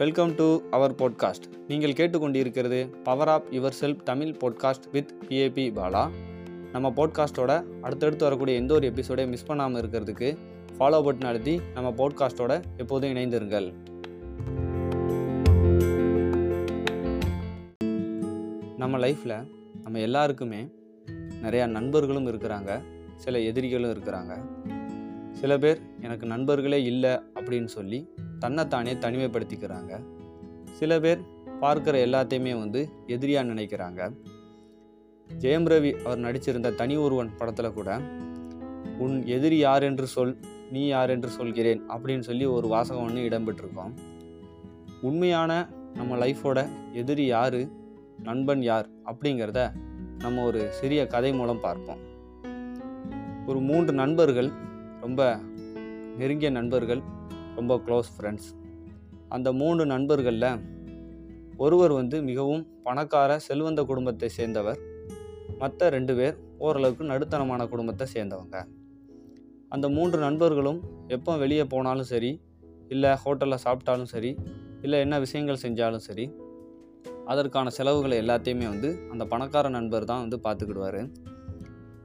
Welcome to our podcast நீங்கள் கேட்டுக்கொண்டிருக்கிறது power of yourself Tamil podcast with B A P Bala நம்ம பாட்காஸ்ட்டோட அடுத்தடுத்து வரக்கூடிய எந்த ஒரு எபிசோடையும் மிஸ் பண்ணாமல் இருக்கிறதுக்கு ஃபாலோ பட்டன் அழுத்தி நம்ம பாட்காஸ்ட்டோட எப்போதும் இணைந்திருங்கள். நம்ம லைஃப்பில் நம்ம எல்லாருக்குமே நிறையா நண்பர்களும் இருக்கிறாங்க. சில எதிரிகளும் இருக்கிறாங்க. சில பேர் எனக்கு நண்பர்களே இல்லை அப்படின்னு சொல்லி தன்னைத்தானே தனிமைப்படுத்திக்கிறாங்க. சில பேர் பார்க்குற எல்லாத்தையுமே வந்து எதிரியாக நினைக்கிறாங்க. ஜெயம் ரவி அவர் நடிச்சிருந்த தனி ஒருவன் படத்தில் கூட உன் எதிரி யார் என்று சொல் நீ யார் என்று சொல்கிறேன் அப்படின்னு சொல்லி ஒரு வாசகம் ஒன்று இடம்பெற்றிருக்கோம். உண்மையான நம்ம லைஃபோட எதிரி யார் நண்பன் யார் அப்படிங்கிறத நம்ம ஒரு சிறிய கதை மூலம் பார்ப்போம். ஒரு மூன்று நண்பர்கள் ரொம்ப நெருங்கிய நண்பர்கள் ரொம்ப க்ளோஸ் ஃப்ரெண்ட்ஸ் அந்த மூணு நண்பர்களில் ஒருவர் வந்து மிகவும் பணக்கார செல்வந்த குடும்பத்தை சேர்ந்தவர். மற்ற ரெண்டு பேர் ஓரளவுக்கு நடுத்தனமான குடும்பத்தை சேர்ந்தவங்க. அந்த மூன்று நண்பர்களும் எப்போ வெளியே போனாலும் சரி இல்லை ஹோட்டலில் சாப்பிட்டாலும் சரி இல்லை என்ன விஷயங்கள் செஞ்சாலும் சரி அதற்கான செலவுகளை எல்லாத்தையுமே வந்து அந்த பணக்கார நண்பர் தான் வந்து பார்த்துக்கிடுவார்.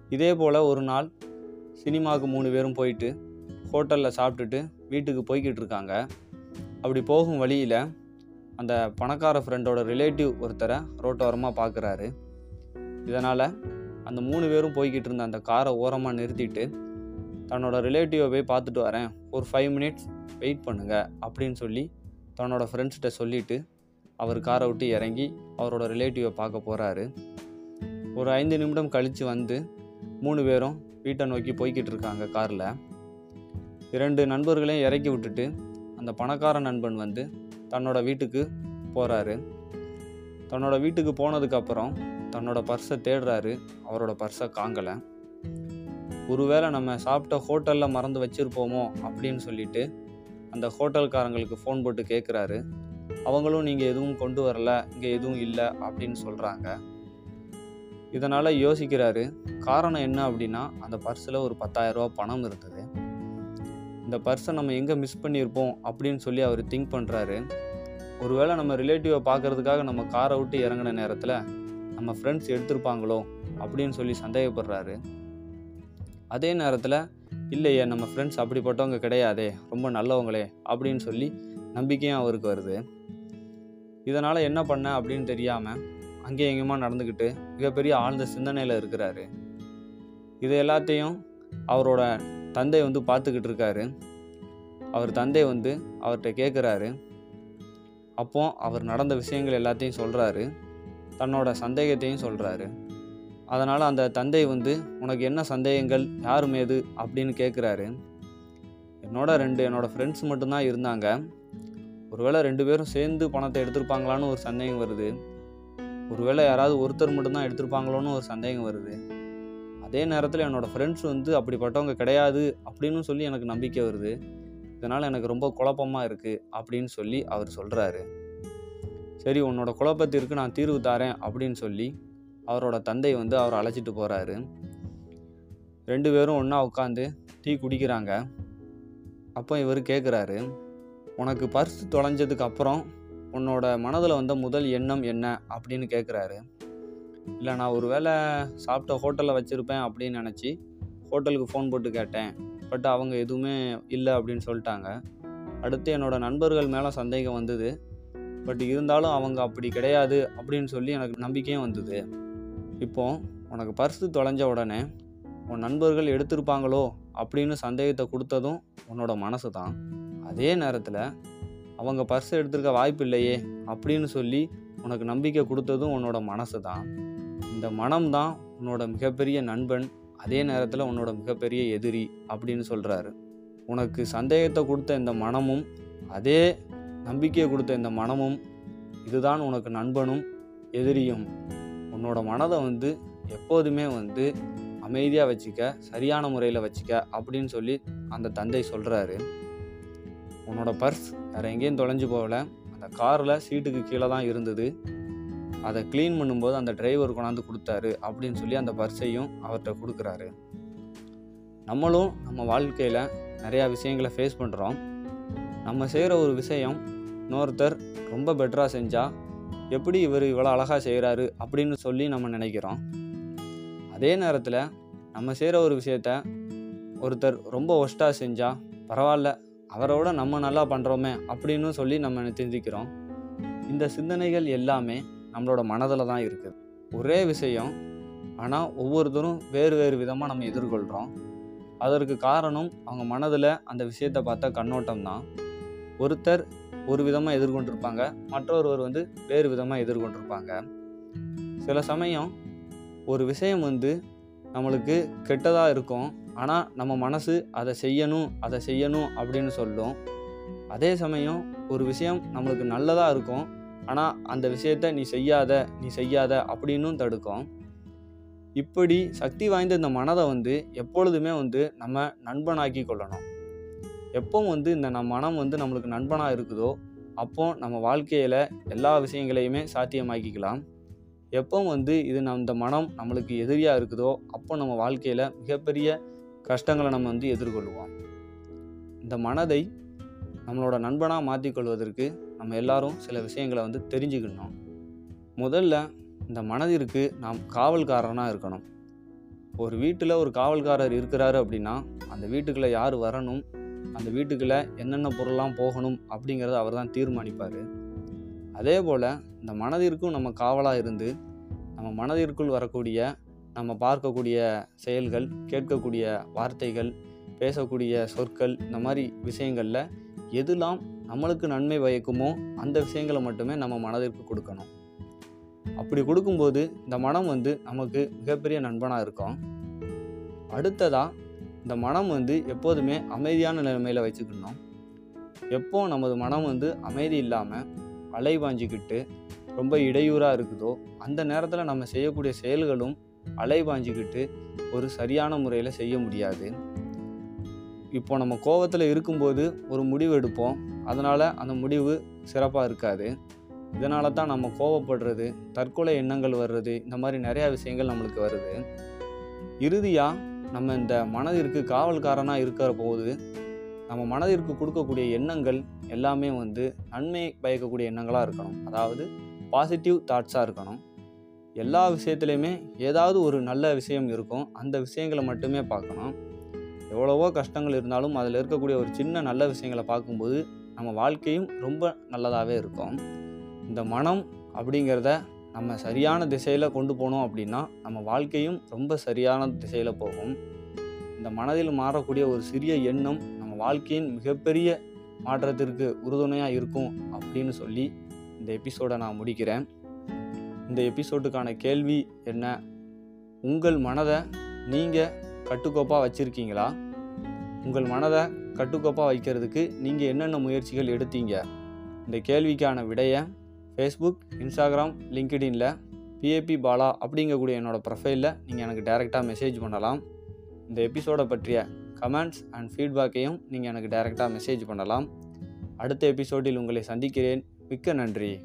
இதே போல் ஒரு நாள் சினிமாவுக்கு மூணு பேரும் போயிட்டு ஹோட்டலில் சாப்பிட்டுட்டு வீட்டுக்கு போய்கிட்டு இருக்காங்க அப்படி போகும் வழியில் அந்த பணக்கார ஃப்ரெண்டோட ரிலேட்டிவ் ஒருத்தரை ரோட்டோரமாக பார்க்குறாரு இதனால் அந்த மூணு பேரும் போய்கிட்டு இருந்த அந்த காரை ஓரமாக நிறுத்திட்டு தன்னோட ரிலேட்டிவை போய் பார்த்துட்டு வரேன். ஒரு ஃபைவ் மினிட்ஸ் வெயிட் பண்ணுங்கள் அப்படின்னு சொல்லி தன்னோட ஃப்ரெண்ட்ஸ்கிட்ட சொல்லிவிட்டு அவர் காரை விட்டு இறங்கி அவரோட ரிலேட்டிவை பார்க்க போகிறாரு ஒரு ஐந்து நிமிடம் கழித்து வந்து மூணு பேரும் வீட்டை நோக்கி போய்கிட்டு இருக்காங்க காரில். இரண்டு நண்பர்களையும் இறக்கி விட்டுட்டு அந்த பணக்கார நண்பன் வந்து தன்னோட வீட்டுக்கு போகிறாரு தன்னோட வீட்டுக்கு போனதுக்கப்புறம் தன்னோட பர்ஸை தேடுறாரு. அவரோட பர்ஸை காங்கலை. ஒருவேளை நம்ம சாப்பிட்ட ஹோட்டலில் மறந்து வச்சுருப்போமோ அப்படின்னு சொல்லிட்டு அந்த ஹோட்டல்காரங்களுக்கு ஃபோன் போட்டு கேட்குறாரு அவங்களும் நீங்கள் எதுவும் கொண்டு வரல இங்கே எதுவும் இல்லை அப்படின்னு சொல்கிறாங்க இதனால் யோசிக்கிறாரு காரணம் என்ன அப்படின்னா அந்த பர்ஸில் ஒரு பத்தாயிரரூபா பணம் இருந்தது. இந்த பர்ஸை நம்ம எங்கே மிஸ் பண்ணியிருப்போம் அப்படின்னு சொல்லி அவர் திங்க் பண்ணுறாரு ஒருவேளை நம்ம ரிலேட்டிவை பார்க்குறதுக்காக நம்ம காரை விட்டு இறங்கின நேரத்தில் நம்ம ஃப்ரெண்ட்ஸ் எடுத்திருப்பாங்களோ அப்படின்னு சொல்லி சந்தேகப்படுறாரு. அதே நேரத்தில் இல்லையே நம்ம ஃப்ரெண்ட்ஸ் அப்படிப்பட்டவங்க கிடையாதே ரொம்ப நல்லவங்களே அப்படின்னு சொல்லி நம்பிக்கையும் அவருக்கு வருது. இதனால் என்ன பண்ண அப்படின்னு தெரியாமல் அங்கே எங்கேயுமா நடந்துக்கிட்டு மிகப்பெரிய ஆழ்ந்த சிந்தனையில் இருக்கிறாரு. இது எல்லாத்தையும் அவரோட தந்தை வந்து பார்த்துக்கிட்டு இருக்காரு. அவர் தந்தை வந்து அவர்கிட்ட கேட்குறாரு அப்போ அவர் நடந்த விஷயங்கள் எல்லாத்தையும் சொல்கிறாரு தன்னோட சந்தேகத்தையும் சொல்கிறாரு அதனால் அந்த தந்தை வந்து உனக்கு என்ன சந்தேகங்கள்? யார் மீது? அப்படின்னு கேட்குறாரு என்னோட ரெண்டு என்னோடய ஃப்ரெண்ட்ஸ் மட்டும்தான் இருந்தாங்க. ஒருவேளை ரெண்டு பேரும் சேர்ந்து பணத்தை எடுத்திருப்பாங்களான்னு ஒரு சந்தேகம் வருது. ஒருவேளை யாராவது ஒருத்தர் மட்டும்தான் எடுத்திருப்பாங்களோன்னு ஒரு சந்தேகம் வருது. அதே நேரத்தில் என்னோடய ஃப்ரெண்ட்ஸ் வந்து அப்படிப்பட்டவங்க கிடையாது அப்படின்னு சொல்லி எனக்கு நம்பிக்கை வருது. இதனால் எனக்கு ரொம்ப குழப்பமாக இருக்குது அப்படின்னு சொல்லி அவர் சொல்கிறாரு சரி உன்னோட குழப்பத்திற்கு நான் தீர்வு தாரேன் அப்படின்னு சொல்லி அவரோட தந்தை வந்து அவரை அழைச்சிட்டு போகிறாரு ரெண்டு பேரும் ஒன்றா உட்காந்து டீ குடிக்கிறாங்க. அப்போ இவர் கேட்குறாரு உனக்கு பர்ஸ் தொலைஞ்சதுக்கு அப்புறம் உன்னோட மனதில் வந்த முதல் எண்ணம் என்ன? அப்படின்னு கேட்குறாரு இல்லை நான் ஒரு வேளை சாப்பிட்ட ஹோட்டலில் வச்சுருப்பேன் அப்படின்னு நினச்சி ஹோட்டலுக்கு ஃபோன் போட்டு கேட்டேன். பட் அவங்க எதுவுமே இல்லை அப்படின்னு சொல்லிட்டாங்க. அடுத்து என்னோடய நண்பர்கள் மேலே சந்தேகம் வந்தது. பட் இருந்தாலும் அவங்க அப்படி கிடையாது அப்படின்னு சொல்லி எனக்கு நம்பிக்கையும் வந்தது. இப்போது உனக்கு பர்ஸு தொலைஞ்ச உடனே உன் நண்பர்கள் எடுத்திருப்பாங்களோ அப்படின்னு சந்தேகத்தை கொடுத்ததும் உன்னோட மனசு தான். அதே நேரத்தில் அவங்க பர்ஸ் எடுத்திருக்க வாய்ப்பு இல்லையே அப்படின்னு சொல்லி உனக்கு நம்பிக்கை கொடுத்ததும் உன்னோட மனசு தான். இந்த மனம்தான் உன்னோட மிகப்பெரிய நண்பன் அதே நேரத்தில் உன்னோட மிகப்பெரிய எதிரி அப்படின்னு சொல்கிறாரு உனக்கு சந்தேகத்தை கொடுத்த இந்த மனமும் அதே நம்பிக்கையை கொடுத்த இந்த மனமும் இதுதான் உனக்கு நண்பனும் எதிரியும். உன்னோட மனதை வந்து எப்போதுமே வந்து அமைதியாக வச்சுக்க சரியான முறையில் வச்சுக்க அப்படின்னு சொல்லி அந்த தந்தை சொல்கிறாரு உன்னோட பர்ஸ் வேறு எங்கேயும் தொலைஞ்சு போகல. அந்த காரில் சீட்டுக்கு கீழே தான் இருந்தது. அதை க்ளீன் பண்ணும்போது அந்த டிரைவர் கொண்டாந்து கொடுத்தாரு அப்படின்னு சொல்லி அந்த பர்ஸையும் அவர்கிட்ட கொடுக்குறாரு. நம்மளும் நம்ம வாழ்க்கையில் நிறையா விஷயங்களை ஃபேஸ் பண்ணுறோம் நம்ம செய்கிற ஒரு விஷயம் இன்னொருத்தர் ரொம்ப பெட்டராக செஞ்சால் எப்படி இவர் இவ்வளோ அழகாக செய்கிறாரு அப்படின்னு சொல்லி நம்ம நினைக்கிறோம். அதே நேரத்தில் நம்ம செய்கிற ஒரு விஷயத்த ஒருத்தர் ரொம்ப ஒஸ்ட்டாக செஞ்சால் பரவாயில்ல அவரோட நம்ம நல்லா பண்ணுறோமே அப்படின்னு சொல்லி நம்ம சிந்திக்கிறோம். இந்த சிந்தனைகள் எல்லாமே நம்மளோட மனதில் தான் இருக்குது ஒரே விஷயம் ஆனால் ஒவ்வொருத்தரும் வேறு வேறு விதமாக நம்ம எதிர்கொள்கிறோம் அதற்கு காரணம் அவங்க மனதில் அந்த விஷயத்தை பார்த்த கண்ணோட்டம் தான். ஒருத்தர் ஒரு விதமாக எதிர்கொண்டிருப்பாங்க மற்றொருவர் வந்து வேறு விதமாக எதிர்கொண்டிருப்பாங்க. சில சமயம் ஒரு விஷயம் வந்து நம்மளுக்கு கெட்டதாக இருக்கும் ஆனால் நம்ம மனசு அதை செய்யணும் அதை செய்யணும் அப்படின்னு சொல்லும். அதே சமயம் ஒரு விஷயம் நம்மளுக்கு நல்லதாக இருக்கும் ஆனால் அந்த விஷயத்த நீ செய்யாத நீ செய்யாத அப்படின்னும் தடுக்கும். இப்படி சக்தி வாய்ந்த இந்த மனதை வந்து எப்பொழுதுமே வந்து நம்ம நண்பனாக்கி கொள்ளணும். எப்போ வந்து இந்த நம் மனம் வந்து நம்மளுக்கு நண்பனாக இருக்குதோ அப்போ நம்ம வாழ்க்கையில் எல்லா விஷயங்களையுமே சாத்தியமாக்கிக்கலாம். எப்போ வந்து இது நம் இந்த மனம் நம்மளுக்கு எதிரியாக இருக்குதோ அப்போ நம்ம வாழ்க்கையில் மிகப்பெரிய கஷ்டங்களை நம்ம வந்து எதிர்கொள்வோம். இந்த மனதை நம்மளோட நண்பனாக மாற்றிக்கொள்வதற்கு நம்ம எல்லாரும் சில விஷயங்களை வந்து தெரிஞ்சுக்கணும். முதல்ல இந்த மனதிற்கு நாம் காவல்காரனாக இருக்கணும். ஒரு வீட்டில் ஒரு காவல்காரர் இருக்கிறாரு அப்படின்னா அந்த வீட்டுக்குள்ளே யார் வரணும் அந்த வீட்டுக்குள்ளே என்னென்ன பொருள்லாம் போகணும் அப்படிங்கிறத அவர் தான் தீர்மானிப்பார். அதே போல் இந்த மனதிற்கும் நம்ம காவலாக இருந்து நம்ம மனதிற்குள் வரக்கூடிய நம்ம பார்க்கக்கூடிய செயல்கள் கேட்கக்கூடிய வார்த்தைகள் பேசக்கூடிய சொற்கள் இந்த மாதிரி விஷயங்களில் எதுலாம் நம்மளுக்கு நன்மை பயக்குமோ அந்த விஷயங்களை மட்டுமே நம்ம மனதிற்கு கொடுக்கணும். அப்படி கொடுக்கும்போது இந்த மனம் வந்து நமக்கு மிகப்பெரிய நண்பனாக இருக்கும். அடுத்ததாக இந்த மனம் வந்து எப்போதுமே அமைதியான நிலைமையில் வச்சுக்கணும். எப்போ நமது மனம் வந்து அமைதி இல்லாமல் அலைவாஞ்சிக்கிட்டு ரொம்ப இடையூறாக இருக்குதோ அந்த நேரத்தில் நம்ம செய்யக்கூடிய செயல்களும் அலைவாஞ்சிக்கிட்டு ஒரு சரியான முறையில் செய்ய முடியாது. இப்போ நம்ம கோவத்தில் இருக்கும்போது ஒரு முடிவு எடுப்போம். அதனால் அந்த முடிவு சிறப்பாக இருக்காது. இதனால தான் நம்ம கோவப்படுறது தற்கொலை எண்ணங்கள் வர்றது இந்த மாதிரி நிறையா விஷயங்கள் நம்மளுக்கு வருது. இறுதியாக நம்ம இந்த மனதிற்கு காவல்காரனாக இருக்கிற போது நம்ம மனதிற்கு கொடுக்கக்கூடிய எண்ணங்கள் எல்லாமே வந்து நன்மை பயக்கக்கூடிய எண்ணங்களாக இருக்கணும். அதாவது பாசிட்டிவ் தாட்ஸாக இருக்கணும். எல்லா விஷயத்துலையுமே ஏதாவது ஒரு நல்ல விஷயம் இருக்கும். அந்த விஷயங்களை மட்டுமே பார்க்கணும். எவ்வளவோ கஷ்டங்கள் இருந்தாலும் அதில் இருக்கக்கூடிய ஒரு சின்ன நல்ல விஷயங்களை பார்க்கும்போது நம்ம வாழ்க்கையும் ரொம்ப நல்லதாகவே இருக்கும். இந்த மனம் அப்படிங்கிறத நம்ம சரியான திசையில் கொண்டு போனோம் அப்படின்னா நம்ம வாழ்க்கையும் ரொம்ப சரியான திசையில் போகும். இந்த மனதில் மாறக்கூடிய ஒரு சிறிய எண்ணம் நம்ம வாழ்க்கையின் மிகப்பெரிய மாற்றத்திற்கு உறுதுணையாக இருக்கும் அப்படின்னு சொல்லி இந்த எபிசோடை நான் முடிக்கிறேன். இந்த எபிசோடுக்கான கேள்வி என்ன? உங்கள் மனதை நீங்கள் கட்டுக்கோப்பாக வச்சுருக்கீங்களா? உங்கள் மனதை கட்டுக்கோப்பாக வைக்கிறதுக்கு நீங்கள் என்னென்ன முயற்சிகள் எடுத்தீங்க? இந்த கேள்விக்கான விடையை ஃபேஸ்புக் இன்ஸ்டாகிராம் லிங்க்டின்ல பிஏபி பாலா அப்படிங்கக்கூடிய என்னோடய ப்ரொஃபைலில் நீங்கள் எனக்கு டைரெக்டாக மெசேஜ் பண்ணலாம். இந்த எபிசோடை பற்றிய கமெண்ட்ஸ் அண்ட் ஃபீட்பேக்கையும் நீங்கள் எனக்கு டைரெக்டாக மெசேஜ் பண்ணலாம். அடுத்த எபிசோடில் உங்களை சந்திக்கிறேன். மிக்க நன்றி.